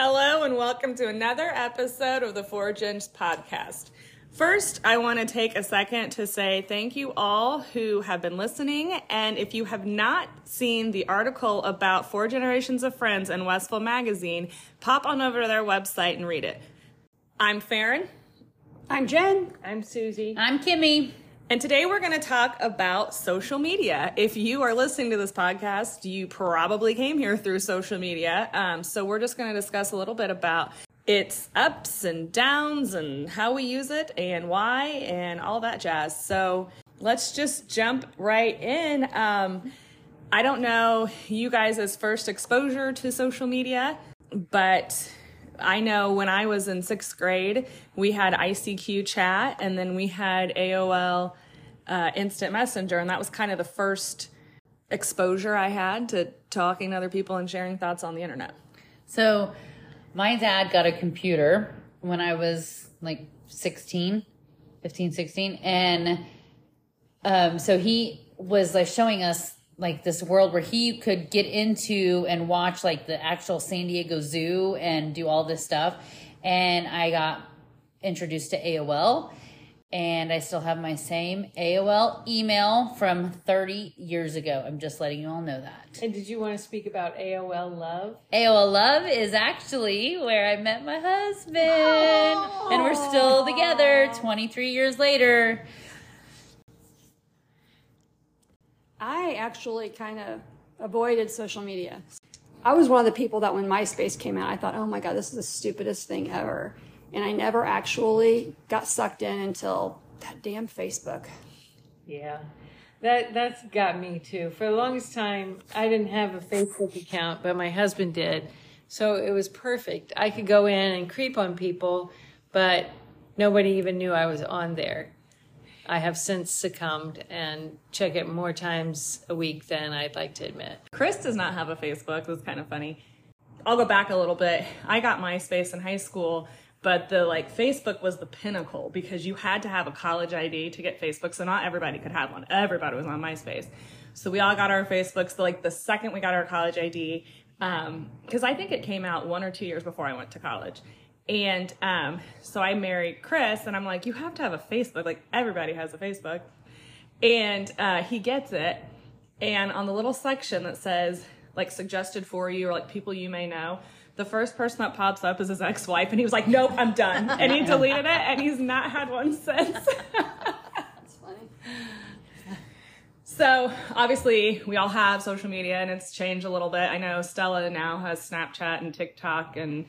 Hello, and welcome to another episode of the Four Gens podcast. First, I want to take a second to say thank you all who have been listening. And if you have not seen the article about Four Generations of Friends in Westville Magazine, pop on over to their website and read it. I'm Farron. I'm Jen. I'm Susie. I'm Kimmy. And today we're going to talk about social media. If you are listening to this podcast, you probably came here through social media. Um, so we're just going to discuss a little bit about its ups and downs and how we use it and why and all that jazz. So let's just jump right in. Um, I don't know you guys' first exposure to social media, but I know when I was in sixth grade, we had ICQ chat and then we had AOL uh, Instant Messenger, and that was kind of the first exposure I had to talking to other people and sharing thoughts on the internet. So, my dad got a computer when I was like 16, 15, 16. And um, so he was like showing us like this world where he could get into and watch like the actual San Diego Zoo and do all this stuff. And I got introduced to AOL and I still have my same AOL email from 30 years ago. I'm just letting you all know that. And did you want to speak about AOL Love? AOL Love is actually where I met my husband, and we're still together 23 years later. I actually kind of avoided social media. I was one of the people that when MySpace came out, I thought, oh my God, this is the stupidest thing ever. And I never actually got sucked in until that damn Facebook. Yeah. That that's got me too. For the longest time, I didn't have a Facebook account, but my husband did. So it was perfect. I could go in and creep on people, but nobody even knew I was on there. I have since succumbed and check it more times a week than I'd like to admit. Chris does not have a Facebook. That's kind of funny. I'll go back a little bit. I got MySpace in high school, but the like Facebook was the pinnacle because you had to have a college ID to get Facebook. So not everybody could have one. Everybody was on MySpace. So we all got our Facebooks. Like the second we got our college ID, because um, I think it came out one or two years before I went to college. And um, so I married Chris, and I'm like, you have to have a Facebook. Like everybody has a Facebook. And uh, he gets it. And on the little section that says like suggested for you or like people you may know, the first person that pops up is his ex-wife, and he was like, "Nope, I'm done," and he deleted it, and he's not had one since. That's funny. So obviously, we all have social media, and it's changed a little bit. I know Stella now has Snapchat and TikTok and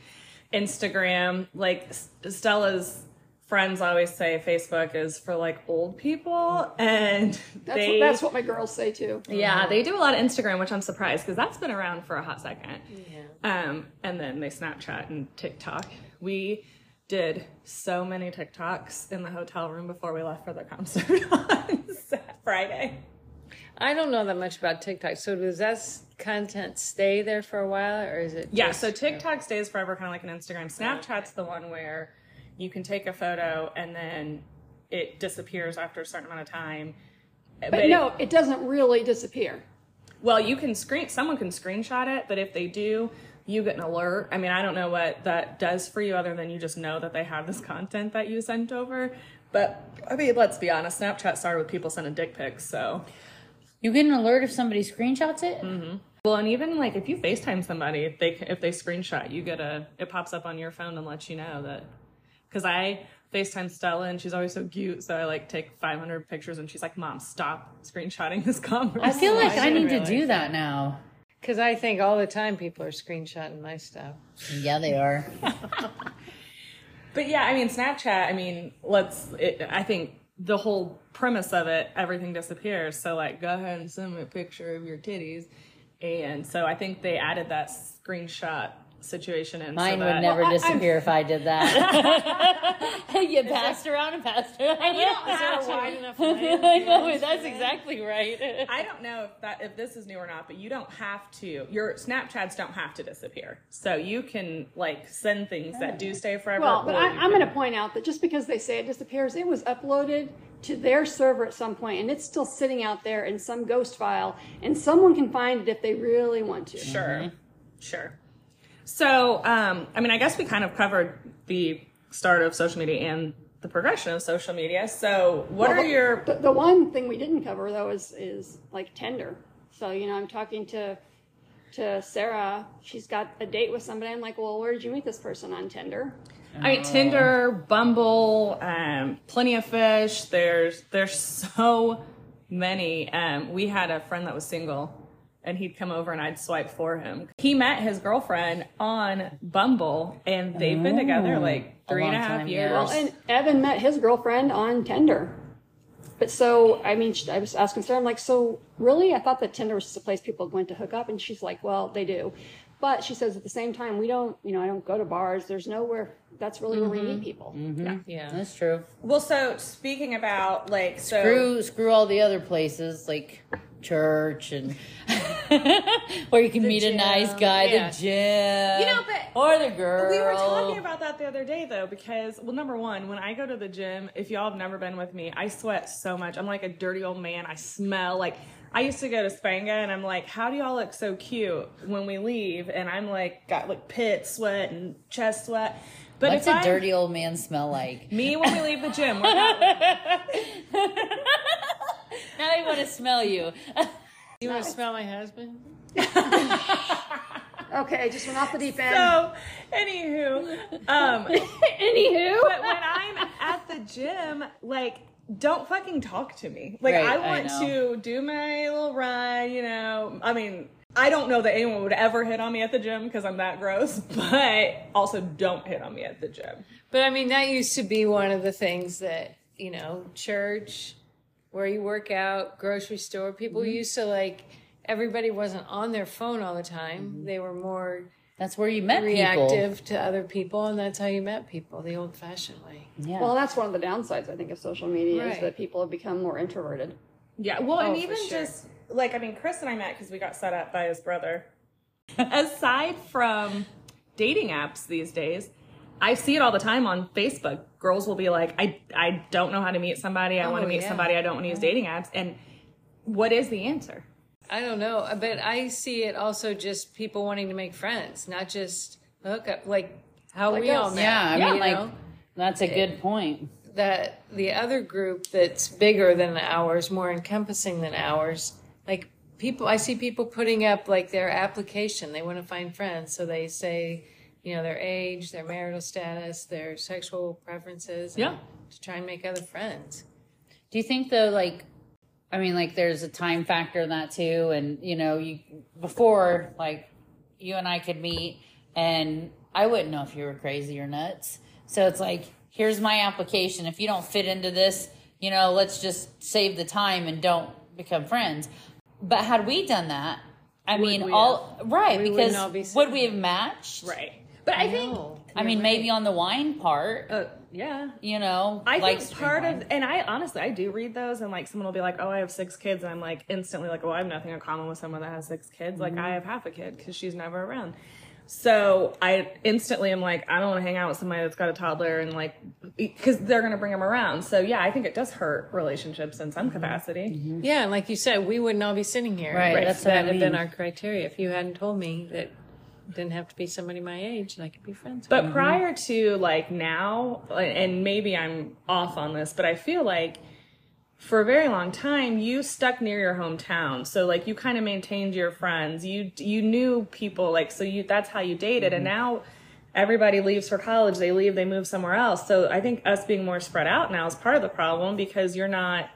Instagram. Like Stella's friends always say Facebook is for like old people, and That's, they what, that's what my girls say too. yeah they do a lot of Instagram, which I'm surprised because that's been around for a hot second. Yeah. Um, and then they Snapchat and TikTok. We did so many TikToks in the hotel room before we left for the concert on Friday. I don't know that much about TikTok. So does that content stay there for a while, or is it? Yeah, just- so TikTok stays forever, kind of like an Instagram. Oh, Snapchat's the one where you can take a photo and then it disappears after a certain amount of time. But no, it doesn't really disappear. Well, you can screen. Someone can screenshot it, but if they do, you get an alert. I mean, I don't know what that does for you, other than you just know that they have this content that you sent over. But I mean, let's be honest. Snapchat started with people sending dick pics, so You get an alert if somebody screenshots it? Mm-hmm. well, and even like if you FaceTime somebody, if they if they screenshot, you get a it pops up on your phone and lets you know that. Because I FaceTime Stella and she's always so cute, so I like take 500 pictures and she's like, "Mom, stop screenshotting this conversation." I feel like I I didn't need to do that now. Because I think all the time people are screenshotting my stuff. Yeah, they are. But yeah, I mean, Snapchat, I mean, let's, it, I think the whole premise of it, everything disappears. So, like, go ahead and send me a picture of your titties. And so I think they added that screenshot situation in. Mine so would that, never I- disappear if I did that. you passed around and passed around. Is there a wide enough line? I know, that's exactly right. I don't know if that if this is new or not, but you don't have to. Your Snapchats don't have to disappear, so you can like send things that do stay forever. Well, but I, I'm going to point out that just because they say it disappears, it was uploaded to their server at some point, and it's still sitting out there in some ghost file, and someone can find it if they really want to. Sure. Mm-hmm. Sure. So, um, I mean, I guess we kind of covered the start of social media and the progression of social media. So, what Well, are the- your The, the one thing we didn't cover though is is like Tinder. So you know, I'm talking to to Sarah. She's got a date with somebody. I'm like, well, where did you meet this person on Tinder? I mean, Tinder, Bumble, um, Plenty of Fish. There's there's so many. Um, we had a friend that was single, and he'd come over and I'd swipe for him. He met his girlfriend on Bumble, and they've been together like A three and a half time, years. yeah. Well, and Evan met his girlfriend on Tinder. But so, I mean, I was asking Sarah, I'm like, so really? I thought that Tinder was just a place people went to hook up. And she's like, well, they do. But she says at the same time, we don't, you know, I don't go to bars. There's nowhere, that's really where we mm-hmm. meet people. Mm-hmm. Yeah. That's true. well, so speaking about like so. Screw screw all the other places like church and where you can meet a nice guy, Yeah. the gym, You know, but or the girl. We were talking about that the other day though, because well, number one, when I go to the gym, if y'all have never been with me, I sweat so much. I'm like a dirty old man. I smell like I used to go to Spanga and I'm like, how do y'all look so cute when we leave? And I'm like got like pit sweat and chest sweat. But What's a I'm- dirty old man smell like? me when we leave the gym, now I want to smell you. You want to smell my husband? Okay, just went off the deep end. so anywho, um Anywho, but when I'm at the gym, like, don't fucking talk to me. Like, Right, I I want know. to do my little run, you know. I mean, I don't know that anyone would ever hit on me at the gym because I'm that gross, but also don't hit on me at the gym. But I mean, that used to be one of the things that, you know, church, where you work out, grocery store, people mm-hmm. used to like, everybody wasn't on their phone all the time. Mm-hmm. They were more That's where you met people. reactive to other people, and that's how you met people the old fashioned way. Yeah. well, that's one of the downsides, I think, of social media is that people have become more introverted. Yeah, well, and Oh, for even sure. just like, I mean, Chris and I met because we got set up by his brother. Aside from dating apps these days, I see it all the time on Facebook. Girls will be like, I, I don't know how to meet somebody. I want Oh, to meet yeah. somebody. I don't want to use dating apps. And what is the answer? I don't know, uh, but I see it also just people wanting to make friends, not just hook up, like how Like we all us. met. yeah, I you mean, like know? that's a good point. that the other group that's bigger than ours, more encompassing than ours, like people, I see people putting up like their application. They want to find friends, so they say, you know, their age, their marital status, their sexual preferences, Yeah. to try and make other friends. Do you think though, like, I mean, like, there's a time factor in that too, and you know, you before like you and I could meet, and I wouldn't know if you were crazy or nuts. So it's like, here's my application. If you don't fit into this, you know, let's just save the time and don't become friends. But had we done that, I mean, we all right We because wouldn't be would we have matched? Right. But I think, I mean, maybe on the wine part, uh, yeah. you know, I like think street part wine. of, and I honestly, I do read those, and like someone will be like, "Oh, I have six kids," and I'm like instantly like, "Well, I have nothing in common with someone that has six kids. Like, I have half a kid because she's never around." So I instantly am like, I don't want to hang out with somebody that's got a toddler, and like, because they're gonna bring them around. So yeah, I think it does hurt relationships in some capacity. Yeah, and like you said, we wouldn't all be sitting here. Right, if that's what that I had been our criteria. If you hadn't told me that it didn't have to be somebody my age, and I could be friends. with. But prior to like now, and maybe I'm off on this, but I feel like for a very long time you stuck near your hometown. So like you kind of maintained your friends. You you knew people like so you that's how you dated. And mm-hmm. now everybody leaves for college. They leave. They move somewhere else. So I think us being more spread out now is part of the problem because you're not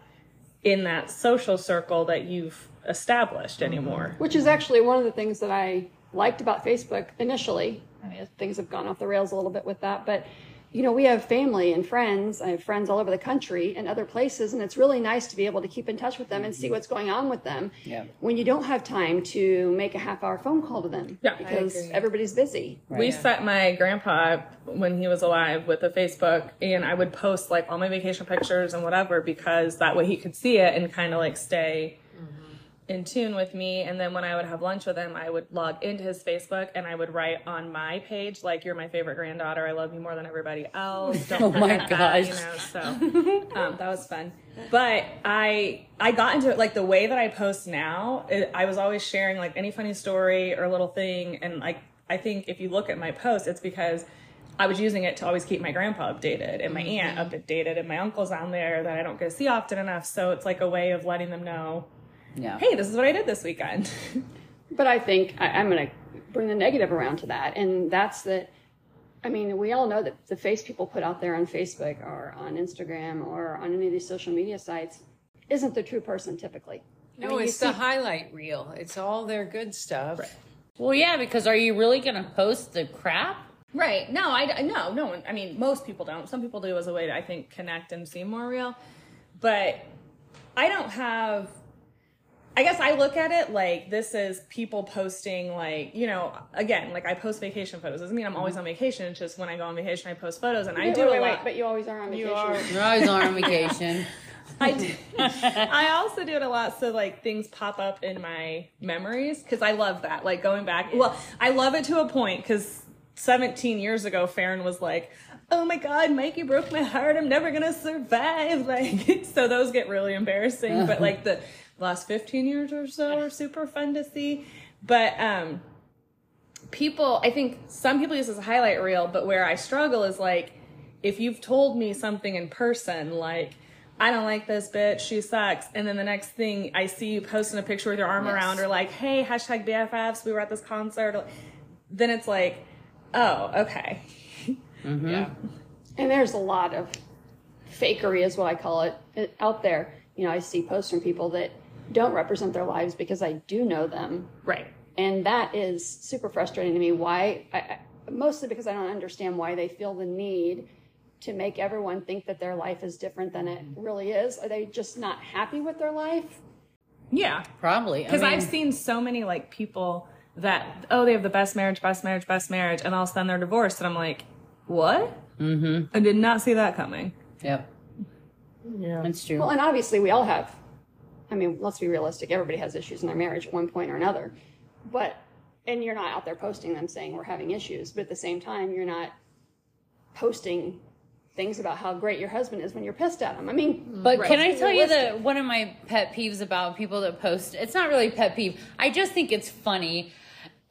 in that social circle that you've established mm-hmm. anymore. which is actually one of the things that I liked about Facebook initially. I mean, things have gone off the rails a little bit with that, but you know, we have family and friends. I have friends all over the country and other places, and it's really nice to be able to keep in touch with them and see mm-hmm. what's going on with them. Yeah. When you don't have time to make a half hour phone call to them, Yeah. Because everybody's busy. We set my grandpa when he was alive with a Facebook, and I would post like all my vacation pictures and whatever because that way he could see it and kind of like stay in tune with me. And then when I would have lunch with him, I would log into his Facebook and I would write on my page like, "You're my favorite granddaughter. I love you more than everybody else." Don't Oh my forget that," gosh. you know. So um, that was fun. But I I got into it like the way that I post now. It, I was always sharing like any funny story or little thing, and like. I I think if you look at my post, it's because I was using it to always keep my grandpa updated and my aunt updated and my uncle's on there that I don't get to see often enough. So it's like a way of letting them know, Yeah. hey, this is what I did this weekend. But I think I, I'm going to bring the negative around to that, and that's that. I mean, we all know that the face people put out there on Facebook or on Instagram or on any of these social media sites isn't the true person typically. I No, mean, you it's the highlight reel. It's all their good stuff. Well, yeah, because are you really going to post the crap? Right. No, I no, no one. I mean, most people don't. Some people do as a way to, I think, connect and seem more real. But I don't have. I guess I look at it like this is people posting, like, you know, again, like I post vacation photos. Doesn't mean I'm always on vacation. It's just when I go on vacation, I post photos, and I do wait, a wait, wait, lot. but you always are on vacation. are. You're always on vacation. I do. I also do it a lot so like things pop up in my memories because I love that. Like going back. Well, I love it to a point because 17 years ago, Farron was like, "Oh my God, Mikey broke my heart. I'm never gonna survive." Like, so those get really embarrassing. But like the last 15 years or so are super fun to see. But um, people, I think some people use this as a highlight reel, but where I struggle is like, if you've told me something in person, like, I don't like this bitch, she sucks, and then the next thing I see you posting a picture with your arm around her, like, hey, hashtag BFFs, we were at this concert, then it's like, oh, okay. Yeah. And there's a lot of fakery, is what I call it, it- out there. You know, I see posts from people that don't represent their lives because I do know them. Right. And that is super frustrating to me. Why? I, I, mostly because I don't understand why they feel the need to make everyone think that their life is different than it really is. Are they just not happy with their life? Yeah. Probably. I Because mean, I've seen so many like people that oh they have the best marriage, best marriage, best marriage, and all of a sudden they're divorced, and I'm like, what? Mm-hmm. I did not see that coming. Yep. Yeah. That's true. Well, and obviously we all have. I mean, let's be realistic. Everybody has issues in their marriage at one point or another. But, and you're not out there posting them saying we're having issues. But at the same time, you're not posting things about how great your husband is when you're pissed at him. I mean, But can I tell you that one of my pet peeves about people that post? It's not really pet peeve. I just think it's funny,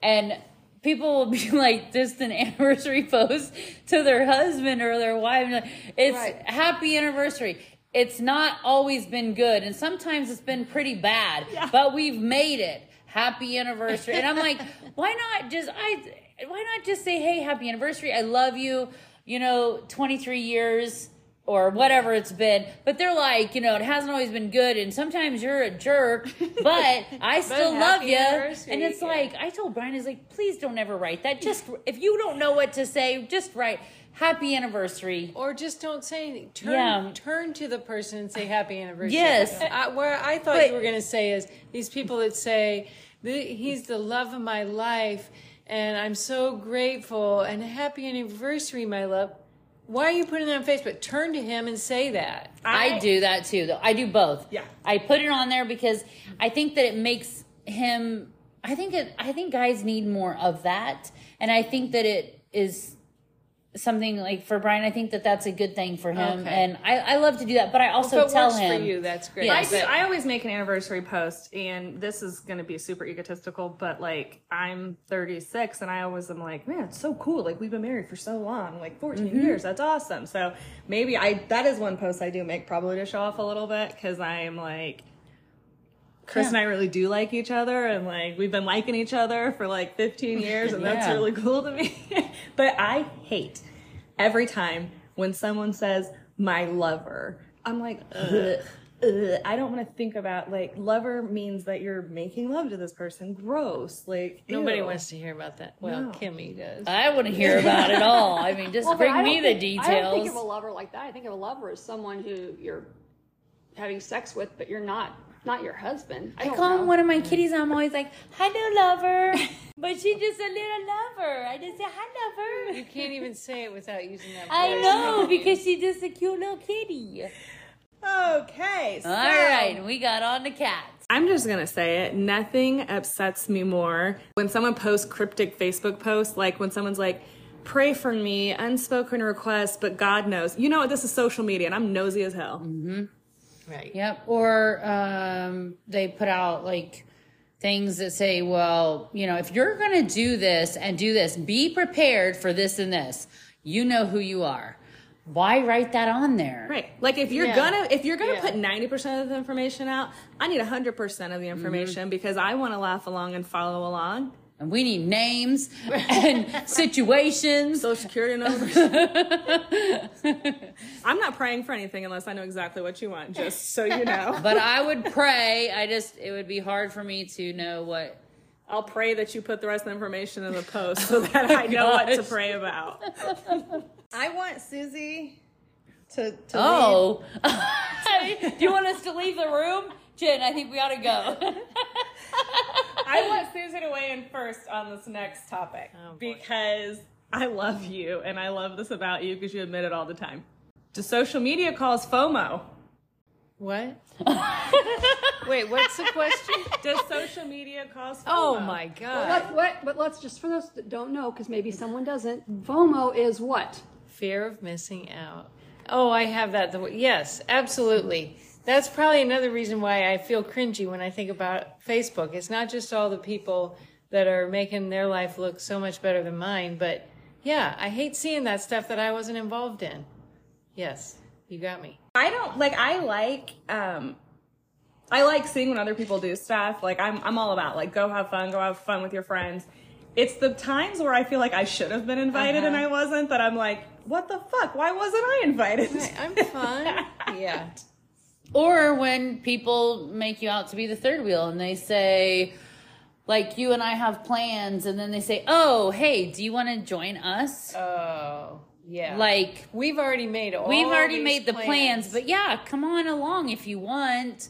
and people will be like, just an anniversary post to their husband or their wife. It's Right. happy anniversary. It's not always been good, and sometimes it's been pretty bad. But we've made it. Happy anniversary, and I'm like, why not just I? Why not just say, hey, happy anniversary? I love you. You know, 23 years or whatever it's been. But they're like, you know, it hasn't always been good, and sometimes you're a jerk, but I still love you. And it's yeah. like I told Brian, is like, please don't ever write that. Just if you don't know what to say, just write happy anniversary. Or just don't say anything. Turn Yeah. turn to the person and say happy anniversary. Yes. I, where I thought But- you were going to say is these people that say he's the love of my life and I'm so grateful and happy anniversary, my love. Why are you putting that on Facebook? Turn to him and say that. I, do that too, though. I do both. Yeah. I put it on there because I think that it makes him. I think it. I think guys need more of that, and I think that it is something like for Brian. I think that that's a good thing for him, Okay. and I, I love to do that. But I also if it tell works him for you, that's great. Yeah. I do. But- I always make an anniversary post, and this is going to be super egotistical, but like I'm 36, and I always am like, man, it's so cool. Like we've been married for so long, like 14 Mm-hmm. years. That's awesome. So maybe I that is one post I do make probably to show off a little bit because I am like. Chris Yeah. and I really do like each other, and like we've been liking each other for like 15 years, and that's really cool to me. but I hate every time when someone says my lover. I'm like, ugh, ugh. I don't want to think about like lover means that you're making love to this person. Gross. Like Nobody ew. wants to hear about that. Well, No. Kimmy does. I want to hear about it all. I mean, just Well, bring me don't the details. I don't think of a lover like that. I think of a lover as someone who you're having sex with, but you're not not your husband. I, I don't call know. him one of my kitties. I'm always like, "Hello, lover," but she's just a little lover. I just say, "Hi, lover. You can't even say it without using that. I know because she's just a cute little kitty. Okay. So All right, we got on the cats. I'm just gonna say it. Nothing upsets me more when someone posts cryptic Facebook posts, like when someone's like, "Pray for me," unspoken request, but God knows. You know what? This is social media, and I'm nosy as hell. Mm-hmm. Right. Yep. Or um, they put out like things that say, well, you know, if you're going to do this and do this, be prepared for this and this. You know who you are. Why write that on there? Right. Like if you're Yeah. gonna if you're gonna Yeah. put ninety percent of the information out, I need hundred percent of the information because I want to laugh along and follow along. And we need names and situations. Social security numbers. I'm not praying for anything unless I know exactly what you want, just so you know. But I would pray. I just, it would be hard for me to know what. I'll pray that you put the rest of the information in the post so that I oh know what to pray about. I want Susie to, to lead. Oh. Do you want us to leave the room? Jen, I think we ought to go. I want Susan to weigh in first on this next topic Oh, because I love you and I love this about you because you admit it all the time. Do social media cause FOMO? What? Wait, what's the question? Does social media cause oh FOMO? Oh my But god. what, what, but let's just for those that don't know, because maybe someone doesn't. FOMO is what? Fear of missing out. Oh, I have that. The- Yes, absolutely. That's probably another reason why I feel cringy when I think about Facebook. It's not just all the people that are making their life look so much better than mine, but yeah, I hate seeing that stuff that I wasn't involved in. Yes, you got me. I don't like. I like. um I like seeing when other people do stuff. Like I'm. I'm all about like go have fun. Go have fun with your friends. It's the times where I feel like I should have been invited and Uh-huh. I wasn't. That I'm like, what the fuck? Why wasn't I invited? I'm fine. yeah. Or when people make you out to be the third wheel and they say, like, you and I have plans, and then they say, oh, hey, do you want to join us? Oh, yeah. like, we've already made all we've already these made the plans. but yeah, come on along if you want.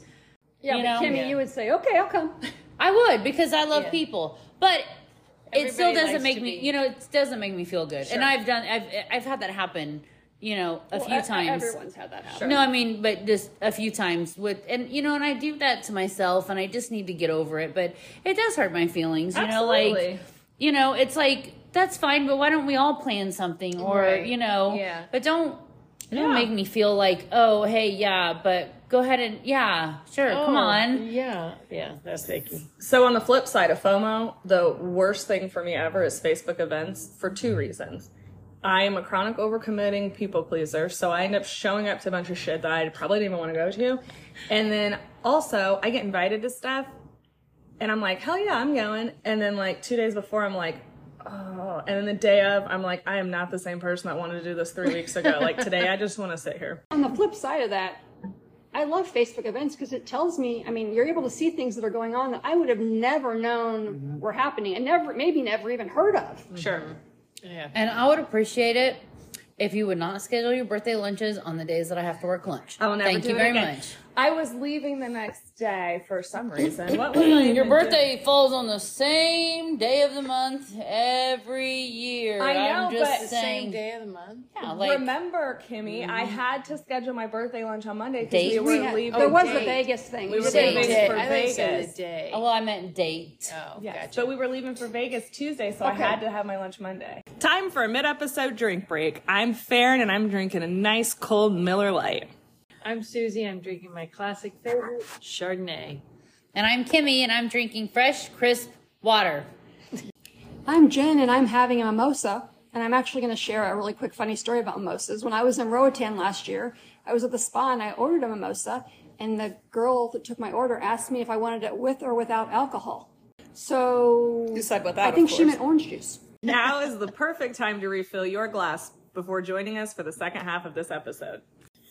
Yeah, You but know? Kimmy, Yeah. you would say, okay, I'll come. I would because I love Yeah. people, but it still doesn't make me. be- You know, it doesn't make me feel good. And I've done. I've I've had that happen. You know, a Well, few e- times. Everyone's had that happen. No, I mean, but just a few times with, and you know, and I do that to myself, and I just need to get over it. But it does hurt my feelings, you know, like, you know, it's like that's fine, but why don't we all plan something, or Right. you know, Yeah. but don't don't Yeah. make me feel like, oh, hey, yeah, but go ahead and yeah, sure, come Oh, on. Yeah, yeah, that's icky. So on the flip side of FOMO, the worst thing for me ever is Facebook events for two reasons. I am a chronic overcommitting people pleaser, so I end up showing up to a bunch of shit that I probably didn't even want to go to. And then also, I get invited to stuff, and I'm like, hell yeah, I'm going. And then like two days before, I'm like, oh. And then the day of, I'm like, I am not the same person that wanted to do this three weeks ago. Like today, I just want to sit here. On the flip side of that, I love Facebook events because it tells me, I mean, you're able to see things that are going on that I would have never known mm-hmm. were happening and never, maybe never even heard of. Sure. Yeah. And I would appreciate it if you would not schedule your birthday lunches on the days that I have to work lunch. I will never Thank do you it very again. much. I was leaving the next day for some reason. What was I Your even doing? birthday falls on the same day of the month every year. I know, I'm just but The saying. same day of the month. Yeah, like Remember, Kimmy, I mm-hmm. had to schedule my birthday lunch on Monday because we were We had- leaving. There was date. the Vegas thing. We were did leaving Vegas. for I thought you said Vegas. the day. oh, well, I meant date. Oh, Yeah, gotcha. so we were leaving for Vegas Tuesday, so I had to have my lunch Monday. Time for a mid-episode drink break. I'm Farron, and I'm drinking a nice cold Miller Lite. I'm Susie. I'm drinking my classic favorite Chardonnay. And I'm Kimmy, and I'm drinking fresh, crisp water. I'm Jen, and I'm having a mimosa. And I'm actually going to share a really quick funny story about mimosas. When I was in Roatan last year, I was at the spa and I ordered a mimosa, and the girl that took my order asked me if I wanted it with or without alcohol. So You said without, I think of she meant orange juice. Now is the perfect time to refill your glass before joining us for the second half of this episode.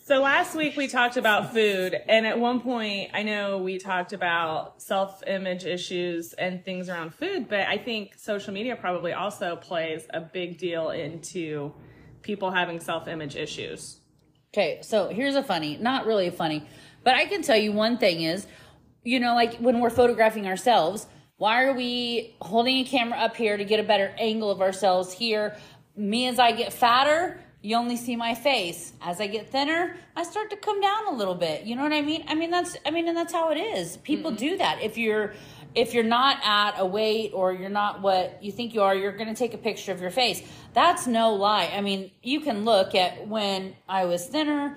So last week we talked about food, and at one point I know we talked about self-image issues and things around food, but I think social media probably also plays a big deal into people having self-image issues. Okay, so here's a funny, not really funny, but I can tell you one thing is, you know, like when we're photographing ourselves, why are we holding a camera up here to get a better angle of ourselves here? Me, as I get fatter, you only see my face. As I get thinner, I start to come down a little bit. You know what I mean? I mean that's I mean and that's how it is. People do that. If you're if you're not at a weight or you're not what you think you are, you're going to take a picture of your face. That's no lie. I mean, you can look at when I was thinner,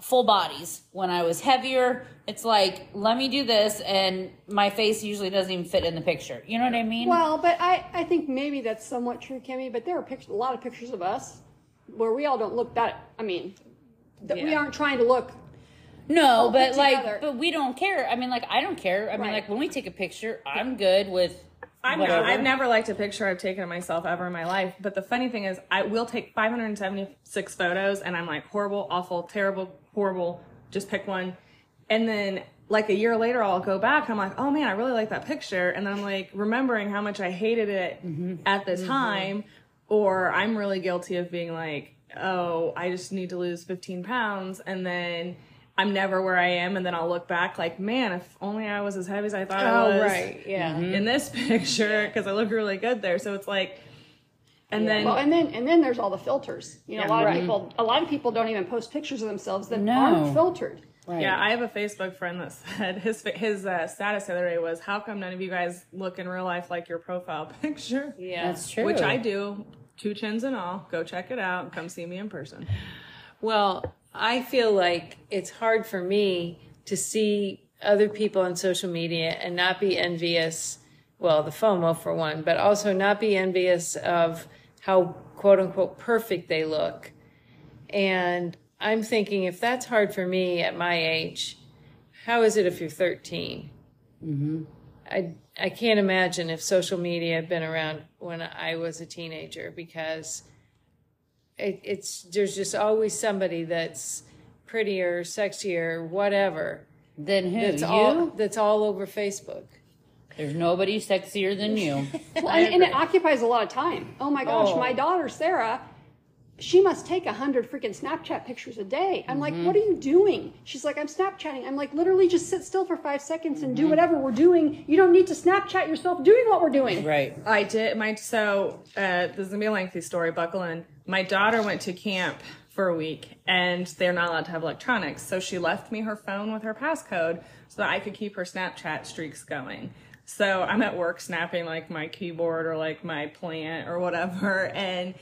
full bodies. When I was heavier, it's like, let me do this, and my face usually doesn't even fit in the picture. You know what I mean? Well, but I, I think maybe that's somewhat true, Kimmy. But there are pictures, a lot of pictures of us where we all don't look that. I mean, that we aren't trying to look. no, but like, together. but we don't care. I mean, like, I don't care. I mean, like, when we take a picture, I'm good with. I'm not, I've never liked a picture I've taken of myself ever in my life. But the funny thing is, I will take 576 photos, and I'm like horrible, awful, terrible, horrible. Just pick one, and then like a year later, I'll go back. I'm like, oh man, I really like that picture, and then I'm like remembering how much I hated it mm-hmm. at the mm-hmm. time, or I'm really guilty of being like, oh, I just need to lose 15 pounds, and then. I'm never where I am, and then I'll look back like, man, if only I was as heavy as I thought I was Oh, right. Yeah. in this picture because I look really good there. So it's like, and then Well, and then and then there's all the filters. You know, a Yeah, lot of people, a lot of people don't even post pictures of themselves that No. aren't filtered. Right. yeah, I have a Facebook friend that said his his uh, status the other day was, "How come none of you guys look in real life like your profile picture?" Yeah. That's true. Which I do, two chins and all. Go check it out. and Come see me in person. Well, I feel like it's hard for me to see other people on social media and not be envious. Well, the FOMO for one, but also not be envious of how quote unquote perfect they look. And I'm thinking if that's hard for me at my age, how is it if you're 13? Mm-hmm. I, I can't imagine if social media had been around when I was a teenager because it, it's there's just always somebody that's prettier, sexier, whatever. Then who? That's you? all that's all over Facebook. There's nobody sexier than you. Well, and, and it occupies a lot of time. Oh my gosh, Oh. my daughter Sarah, she must take a hundred freaking Snapchat pictures a day. I'm like, what are you doing? She's like, I'm Snapchatting. I'm like, literally, just sit still for five seconds and do whatever we're doing. You don't need to Snapchat yourself doing what we're doing. right. I did my so uh, this is gonna be a lengthy story. Buckle in. My daughter went to camp for a week, and they're not allowed to have electronics. So she left me her phone with her passcode so that I could keep her Snapchat streaks going. So I'm at work snapping like my keyboard or like my plant or whatever, and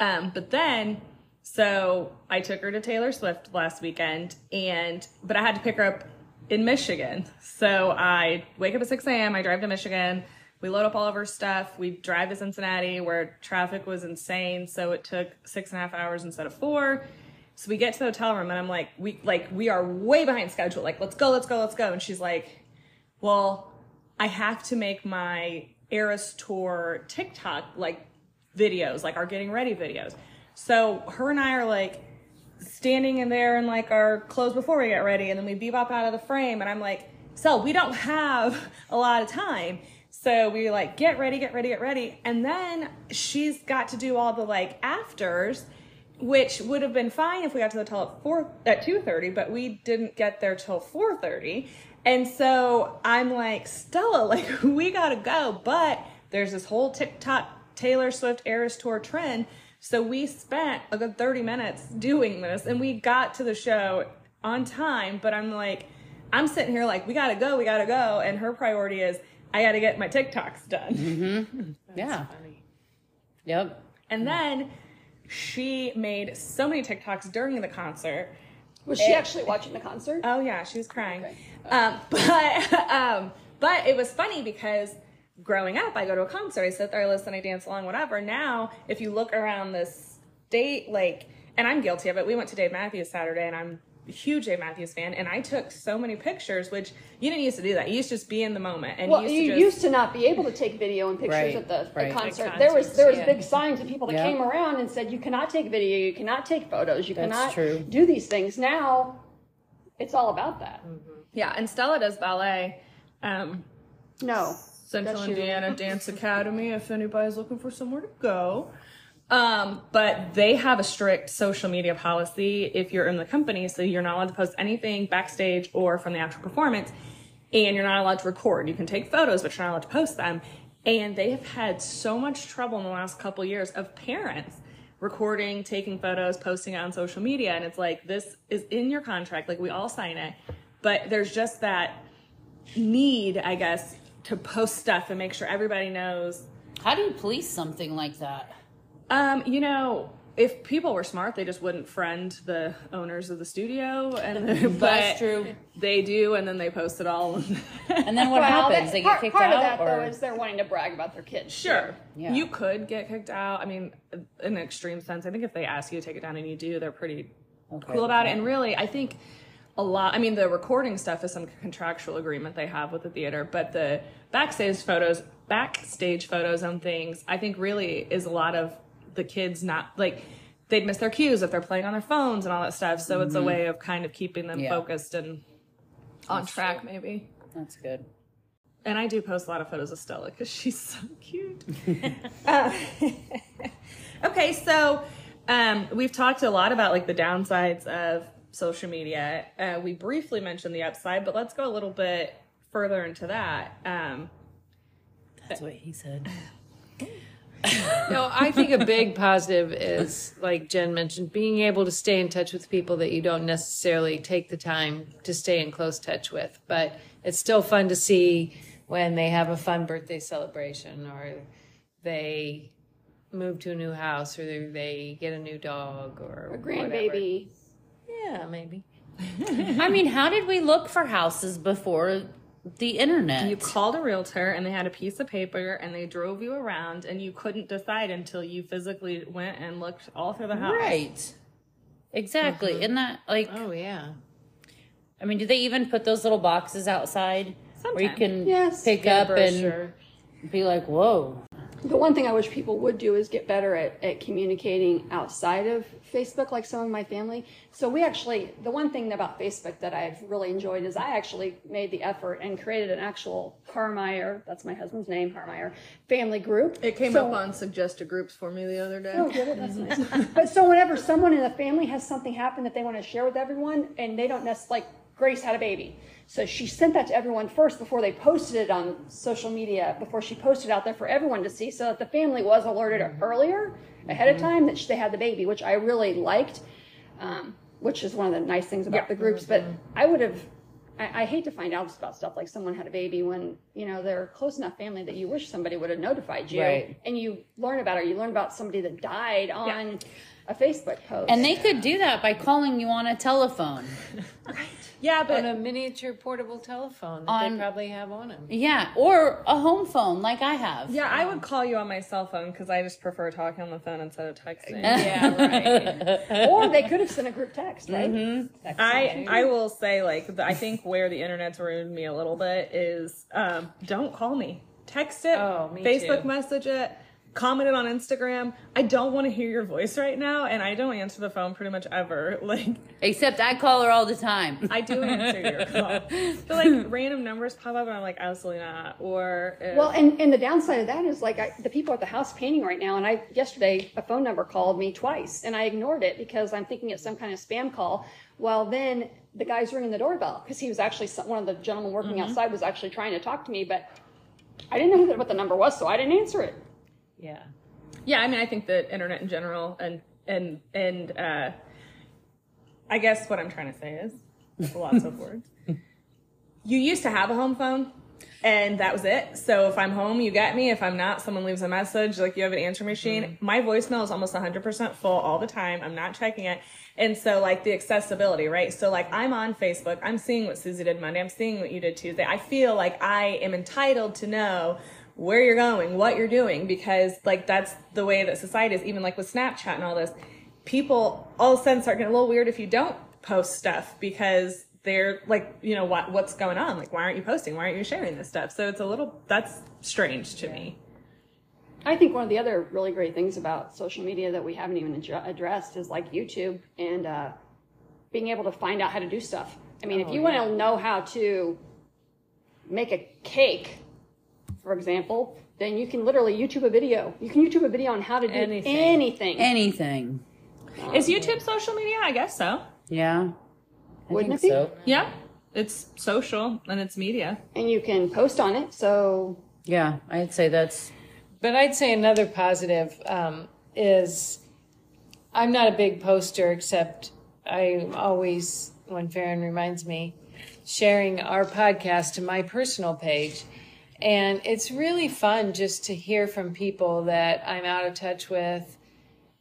um, but then so I took her to Taylor Swift last weekend, and but I had to pick her up in Michigan. So I wake up at 6 a.m. I drive to Michigan. We load up all of her stuff. We drive to Cincinnati where traffic was insane. So it took six and a half hours instead of four. So we get to the hotel room and I'm like, we like we are way behind schedule. Like, let's go, let's go, let's go. And she's like, well, I have to make my Eras Tour TikTok like videos, like our getting ready videos. So her and I are like standing in there in like our clothes before we get ready, and then we bebop out of the frame, and I'm like, so we don't have a lot of time. So we like get ready, get ready, get ready, and then she's got to do all the like afters, which would have been fine if we got to the hotel at four at two thirty, but we didn't get there till four thirty, and so I'm like, Stella, like we gotta go, but there's this whole TikTok Taylor Swift Eras Tour trend. So we spent a good 30 minutes doing this and we got to the show on time, but I'm like, I'm sitting here like, we gotta go, we gotta go. And her priority is, I gotta get my TikToks done. yeah. Yep. And then she made so many TikToks during the concert. Was she actually watching the concert? Oh yeah, she was crying. Um, but um, but it was funny because growing up, I go to a concert, I sit there, I listen, I dance along, whatever. Now, if you look around this state, like, and I'm guilty of it. We went to Dave Matthews Saturday, and I'm a huge Dave Matthews fan, and I took so many pictures, which you didn't used to do that. You used to just be in the moment, and Well, you you used to used to not be able to take video and pictures Right, at the, the right. concert. At there was there was yeah. big signs of people that Yeah. came around and said you cannot take video, you cannot take photos, you That's cannot true. do these things. Now, it's all about that. yeah, and Stella does ballet. Um, No, Central That's. Indiana Dance Academy if anybody's looking for somewhere to go. Um, but they have a strict social media policy if you're in the company, so you're not allowed to post anything backstage or from the actual performance, and you're not allowed to record. You can take photos, but you're not allowed to post them. And they have had so much trouble in the last couple years of parents recording, taking photos, posting it on social media, and it's like this is in your contract, like we all sign it, but there's just that need, I guess, to post stuff and make sure everybody knows. How do you police something like that? Um, you know, if people were smart, they just wouldn't friend the owners of the studio, and but That's true. They do, and then they post it all. And then what Well, happens? that- They part, get kicked part out, of that or though is they're wanting to brag about their kids. Sure. Yeah. You could get kicked out. I mean, in an extreme sense, I think if they ask you to take it down and you do, they're pretty Okay, cool about it. And really, I think a lot, I mean, the recording stuff is some contractual agreement they have with the theater, but the backstage photos, backstage photos and things, I think really is a lot of the kids not like, they'd miss their cues if they're playing on their phones and all that stuff. So it's a way of kind of keeping them Mm-hmm. Yeah. focused and on track, maybe. that's good. And I do post a lot of photos of Stella because she's so cute. Uh, okay, so um, we've talked a lot about like the downsides of social media. Uh, we briefly mentioned the upside, but let's go a little bit further into that. Um, That's what he said. No, I think a big positive is, like Jen mentioned, being able to stay in touch with people that you don't necessarily take the time to stay in close touch with. But it's still fun to see when they have a fun birthday celebration or they move to a new house or they, they get a new dog or A grandbaby. Whatever. Yeah, maybe. I mean, how did we look for houses before the internet? you called a realtor and they had a piece of paper and they drove you around and you couldn't decide until you physically went and looked all through the house. right. Exactly. Mm-hmm. Isn't that like? Oh, yeah. I mean, do they even put those little boxes outside where you can Yes. pick Get up and be like, "Whoa"? The one thing I wish people would do is get better at, at communicating outside of Facebook, like some of my family. So we actually, the one thing about Facebook that I've really enjoyed is I actually made the effort and created an actual Harmeyer, that's my husband's name, Harmeyer, family group. It came So- up on suggested groups for me the other day. Oh, did it? That's nice. But so whenever someone in the family has something happen that they want to share with everyone, and they don't necessarily, like Grace had a baby. So she sent that to everyone first before they posted it on social media, before she posted it out there for everyone to see, so that the family was alerted mm-hmm. earlier, ahead of mm-hmm. time, that they had the baby, which I really liked, um, which is one of the nice things about the groups. But mm-hmm. I would have, I, I hate to find out about stuff like someone had a baby when, you know, they're a close enough family that you wish somebody would have notified you. Right. And you learn about it. You learn about somebody that died on a Facebook post. And they could do that by calling you on a telephone. Right. Yeah, but On a miniature portable telephone that On- they probably have on them. Yeah, or a home phone like I have. Yeah, I would call you on my cell phone because I just prefer talking on the phone instead of texting. Yeah, right. or they could have sent a group text, right? Mm-hmm. Text I. I will say like I think where the internet's ruined me a little bit is um, don't call me, text it, Oh, me Facebook too. message it, comment it on Instagram. I don't want to hear your voice right now, and I don't answer the phone pretty much ever. Like Except I call her all the time. I do answer your call, but like random numbers pop up, and I'm like absolutely not. Or uh, Well, and, and the downside of that is like I, the people at the house painting right now, and I yesterday a phone number called me twice, and I ignored it because I'm thinking it's some kind of spam call. Well, then the guy's ringing the doorbell because he was actually one of the gentlemen working Mm-hmm. outside was actually trying to talk to me, but I didn't know what the number was, so I didn't answer it. Yeah. yeah, I mean I think the internet in general and and and uh, I guess what I'm trying to say is lots of words. You used to have a home phone, and that was it. So if I'm home, you get me. If I'm not, someone leaves a message, like you have an answer machine. My voicemail is almost 100% full all the time. I'm not checking it. And so, like the accessibility, right? So, like, I'm on Facebook. I'm seeing what Susie did Monday. I'm seeing what you did Tuesday. I feel like I am entitled to know where you're going, what you're doing, because, like, that's the way that society is. Even like with Snapchat and all this, people all of a sudden start getting a little weird if you don't post stuff because they're like, you know, what what's going on? Like, why aren't you posting? Why aren't you sharing this stuff? So it's a little that's strange to me. I think one of the other really great things about social media that we haven't even adju- addressed is like YouTube and uh, being able to find out how to do stuff. I mean, if you want to know how to make a cake, for example, then you can literally YouTube a video. You can YouTube a video on how to do Anything. anything. Anything. Is YouTube social media? I guess so. Yeah. I Wouldn't think it be? so. Yeah, it's social and it's media. and you can post on it. So Yeah, I'd say that's But I'd say another positive um, is I'm not a big poster, except I always, when Farron reminds me, sharing our podcast to my personal page. And it's really fun just to hear from people that I'm out of touch with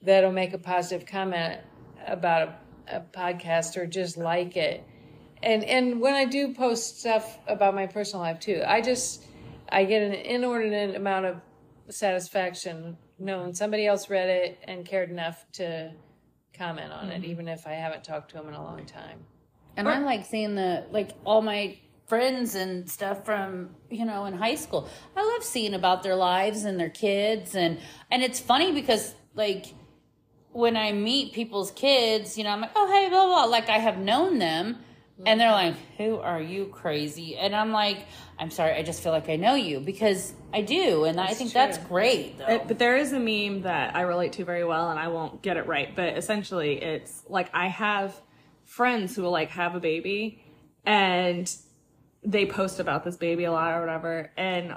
that'll make a positive comment about a, a podcast or just like it. And and when I do post stuff about my personal life too, I just I get an inordinate amount of satisfaction knowing somebody else read it and cared enough to comment on it, mm-hmm. even if I haven't talked to them in a long time. And I'm like seeing the like all my friends and stuff from you know in high school. I love seeing about their lives and their kids and and it's funny because like when I meet people's kids, you know, I'm like, oh hey, blah blah, like I have known them, and they're like, who are you, crazy? And I'm like, I'm sorry, I just feel like I know you because I do, and I think that's great. Though. It- but there is a meme that I relate to very well, and I won't get it right. But essentially, it's like I have friends who will like have a baby, and they post about this baby a lot or whatever, and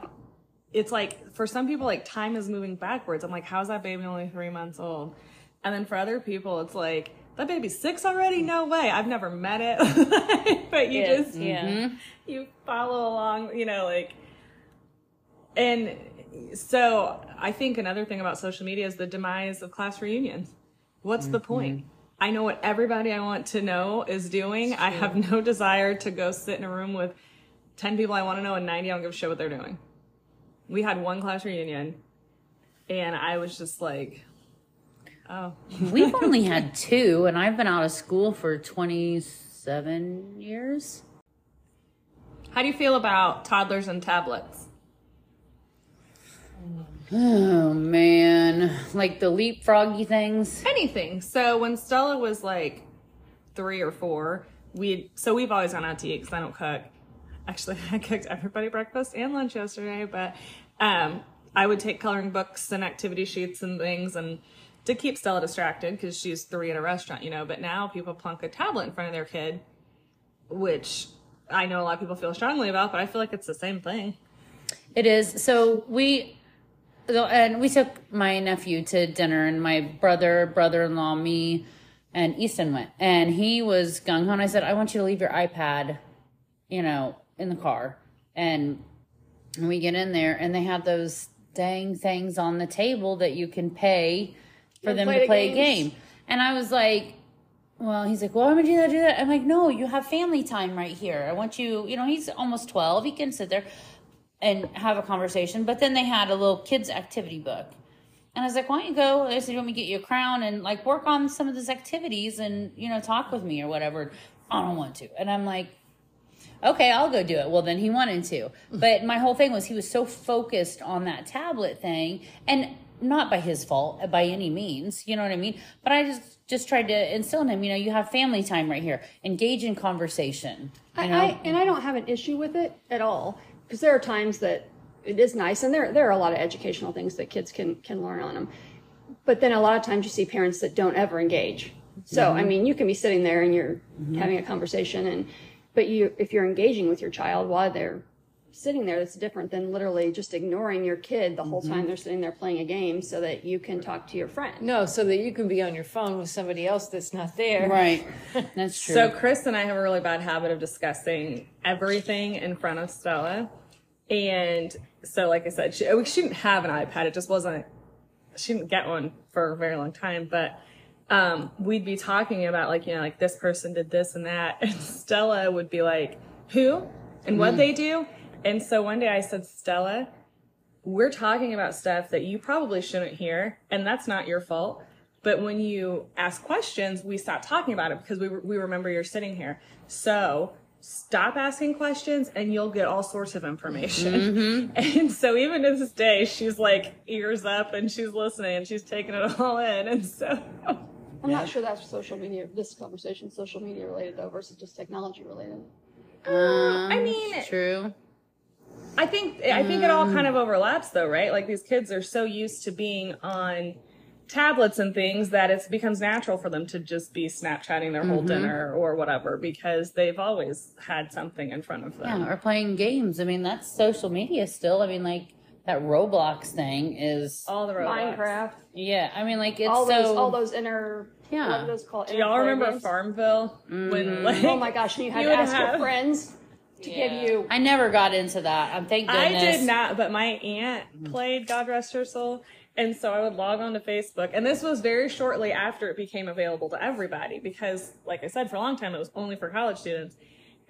it's like for some people, like time is moving backwards. I'm like, how's that baby only three months old? And then for other people, it's like that baby's six already. No way. I've never met it, but you Yeah, just yeah. Mm-hmm. you follow along, you know, like, and so I think another thing about social media is the demise of class reunions. What's the mm-hmm. point? I know what everybody I want to know is doing. I have no desire to go sit in a room with 10 people I want to know and 90 I don't give a shit what they're doing. We had one class reunion and I was just like, oh, We've only had two, and I've been out of school for 27 years. how do you feel about toddlers and tablets? Oh man, like the leapfroggy things. anything. So when Stella was like three or four, we so we've always gone out to eat because I don't cook. Actually, I cooked everybody breakfast and lunch yesterday, but um, I would take coloring books and activity sheets and things and to keep Stella distracted because she's three at a restaurant, you know. But now people plunk a tablet in front of their kid, which I know a lot of people feel strongly about, but I feel like it's the same thing. It is. So we, and we took my nephew to dinner, and my brother, brother-in-law, me, and Easton went, and he was gung ho. And I said, I want you to leave your iPad, you know, in the car, and we get in there, and they have those dang things on the table that you can pay for them play to play a game. And I was like, well, he's like, well, I'm gonna do that, do that. I'm like, no, you have family time right here. I want you, you know, he's almost 12. He can sit there and have a conversation. But then they had a little kids activity book. And I was like, why don't you go? I said, you want me to get you a crown and like work on some of these activities and, you know, talk with me or whatever. I don't want to. And I'm like, okay, I'll go do it. Well, then he wanted to. But my whole thing was he was so focused on that tablet thing and not by his fault uh, by any means, you know what I mean? But I just just tried to instill in him, you know, you have family time right here. Engage in conversation. You I, know? I and I don't have an issue with it at all because there are times that it is nice, and there there are a lot of educational things that kids can can learn on them. But then a lot of times you see parents that don't ever engage. So I mean, you can be sitting there and you're having a conversation, and but you if you're engaging with your child while they're sitting there, that's different than literally just ignoring your kid the whole time mm-hmm. they're sitting there playing a game, so that you can talk to your friend. No, so that you can be on your phone with somebody else that's not there. right. That's true. So Chris and I have a really bad habit of discussing everything in front of Stella, and so like I said, she, we shouldn't have an iPad. It just wasn't. She didn't get one for a very long time, but um, we'd be talking about like you know like this person did this and that, and Stella would be like, "Who and what they do?" And so one day I said, "Stella." We're talking about stuff that you probably shouldn't hear, and that's not your fault. But when you ask questions, we stop talking about it because we, we remember you're sitting here. So stop asking questions and you'll get all sorts of information. And so even to this day, she's like ears up and she's listening and she's taking it all in. And so I'm not sure that's social media. This conversation, social media related though, versus just technology related. Um, I mean- true. I think I think it all kind of overlaps though, right? Like these kids are so used to being on tablets and things that it becomes natural for them to just be Snapchatting their whole dinner or whatever because they've always had something in front of them. Yeah, or playing games. I mean, that's social media still. I mean, like that Roblox thing is. All the Roblox. Minecraft, Yeah, I mean, like it's all so. those, all those inner, Yeah. what are those called? Do y'all remember games? Farmville? When mm-hmm. like Oh my gosh, and you had You to would ask your friends to give you. I never got into that. I'm thank I did not, but my aunt mm. played God rest her soul, And so I would log on to Facebook. And this was very shortly after it became available to everybody because, like I said, for a long time it was only for college students.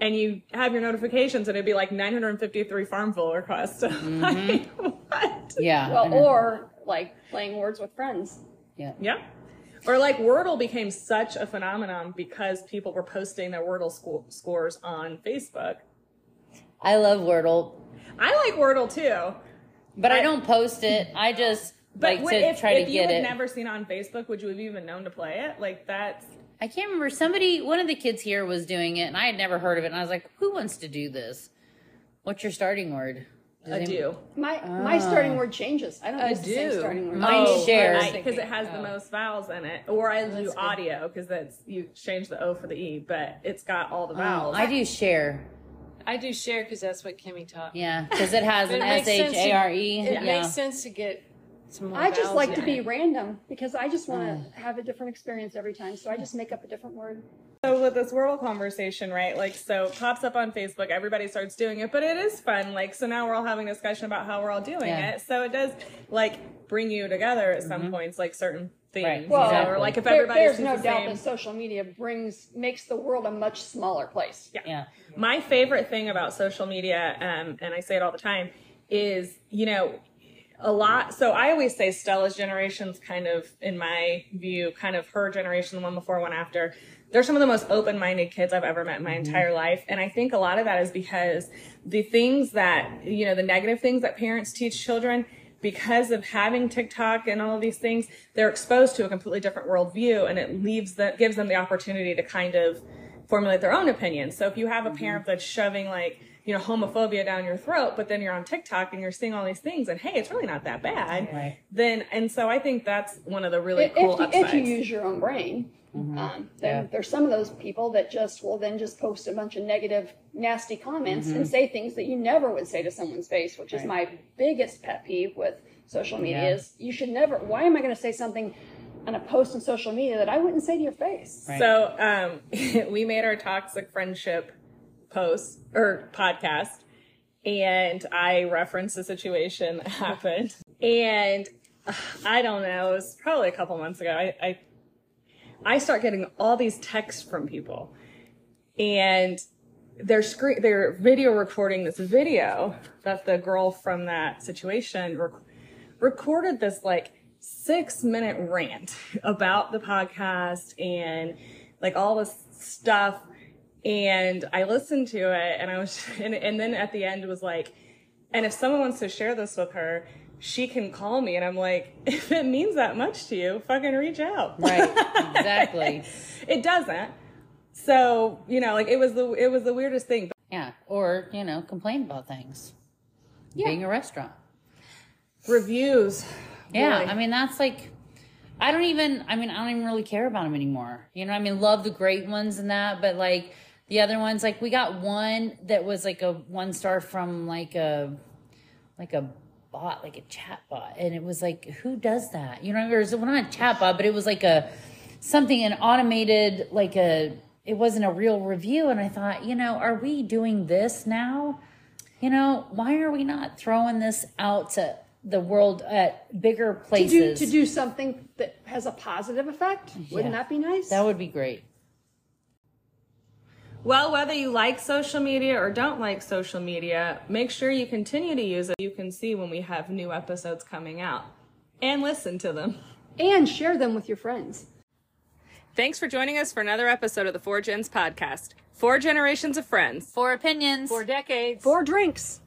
And you have your notifications and it'd be like 953 Farmville requests. like, what? Yeah. Well, or like playing words with friends. yeah. Yeah. Or like Wordle became such a phenomenon because people were posting their Wordle sco- scores on Facebook. I love Wordle, I like Wordle too. but I, I- don't post it. I just But like what- to if, try if to you get had it. never seen it on Facebook, would you have even known to play it? Like that's I can't remember. Somebody, one of the kids here was doing it, and I had never heard of it. And I was like, "Who wants to do this? What's your starting word?" Does a any- do. My my ah. starting word changes. I don't use the same do. starting word. Mine Oh, share. because it has the Oh. most vowels in it. Or I oh, do audio because that's you change the O for the E, but it's got all the Oh, vowels. I do share. I do share because that's what Kimmy taught. Yeah, because it has But an it makes S sense H to- A R E. It Yeah. makes sense to get some more I just vowels like in to be it. random because I just want to have a different experience every time. So I just make up a different word. So with this Wordle conversation, right? Like, so it pops up on Facebook, everybody starts doing it, but it is fun. Like, so now we're all having a discussion about how we're all doing Yeah. it. So it does like bring you together at some points, like certain things. Right. you Well, know, Exactly. or like if There- everybody there's sees no the doubt same. that social media brings makes the world a much smaller place. Yeah. Yeah. My favorite thing about social media, um, and I say it all the time, is you know a lot. So I always say Stella's generation's kind of, in my view, kind of her generation, the one before, one after. They're some of the most open-minded kids I've ever met in my mm-hmm. entire life, and I think a lot of that is because the things that you know, the negative things that parents teach children. Because of having TikTok and all of these things, they're exposed to a completely different worldview, and it leaves that gives them the opportunity to kind of formulate their own opinion. So if you have a mm-hmm. parent that's shoving like, you know, homophobia down your throat, but then you're on TikTok and you're seeing all these things and hey, it's really not that bad. Right. Then, and so I think that's one of the really If, cool if, you, upsides. if you use your own brain, Mm-hmm. um, then Yeah. there's some of those people that just will then just post a bunch of negative, nasty comments Mm-hmm. and say things that you never would say to someone's face, which is my biggest pet peeve with social media. Yeah. Is you should never. Why am I going to say something on a post on social media that I wouldn't say to your face? Right. So um, we made our toxic friendship post or podcast, and I referenced the situation that happened. And uh, I don't know, it was probably a couple months ago. I, I I start getting all these texts from people, and they're screen they're video recording this video that the girl from that situation rec- recorded this like six minute rant about the podcast and like all this stuff and i listened to it and i was and, and then at the end was like and if someone wants to share this with her she can call me and i'm like if it means that much to you fucking reach out Right. Exactly. it doesn't so you know like it was the it was the weirdest thing yeah. Or you know, complain about things. Yeah. Being a restaurant. reviews Yeah, boy. I mean that's like I don't even I mean I don't even really care about them anymore. You know, I mean love the great ones and that, but like the other ones like we got one that was like a one star from like a like a bot, like a chat bot and it was like who does that? You know, it was well, not a chat bot, but it was like a something an automated like a it wasn't a real review and I thought, you know, are we doing this now? You know, why are we not throwing this out to the world at bigger To do, places? to do something that has a positive effect, wouldn't that be nice? that would be great. Well, whether you like social media or don't like social media, make sure you continue to use it. You can see when we have new episodes coming out and listen to them. and share them with your friends. Thanks for joining us for another episode of the Four Gens podcast. Four generations of friends. Four opinions. four decades. Four drinks.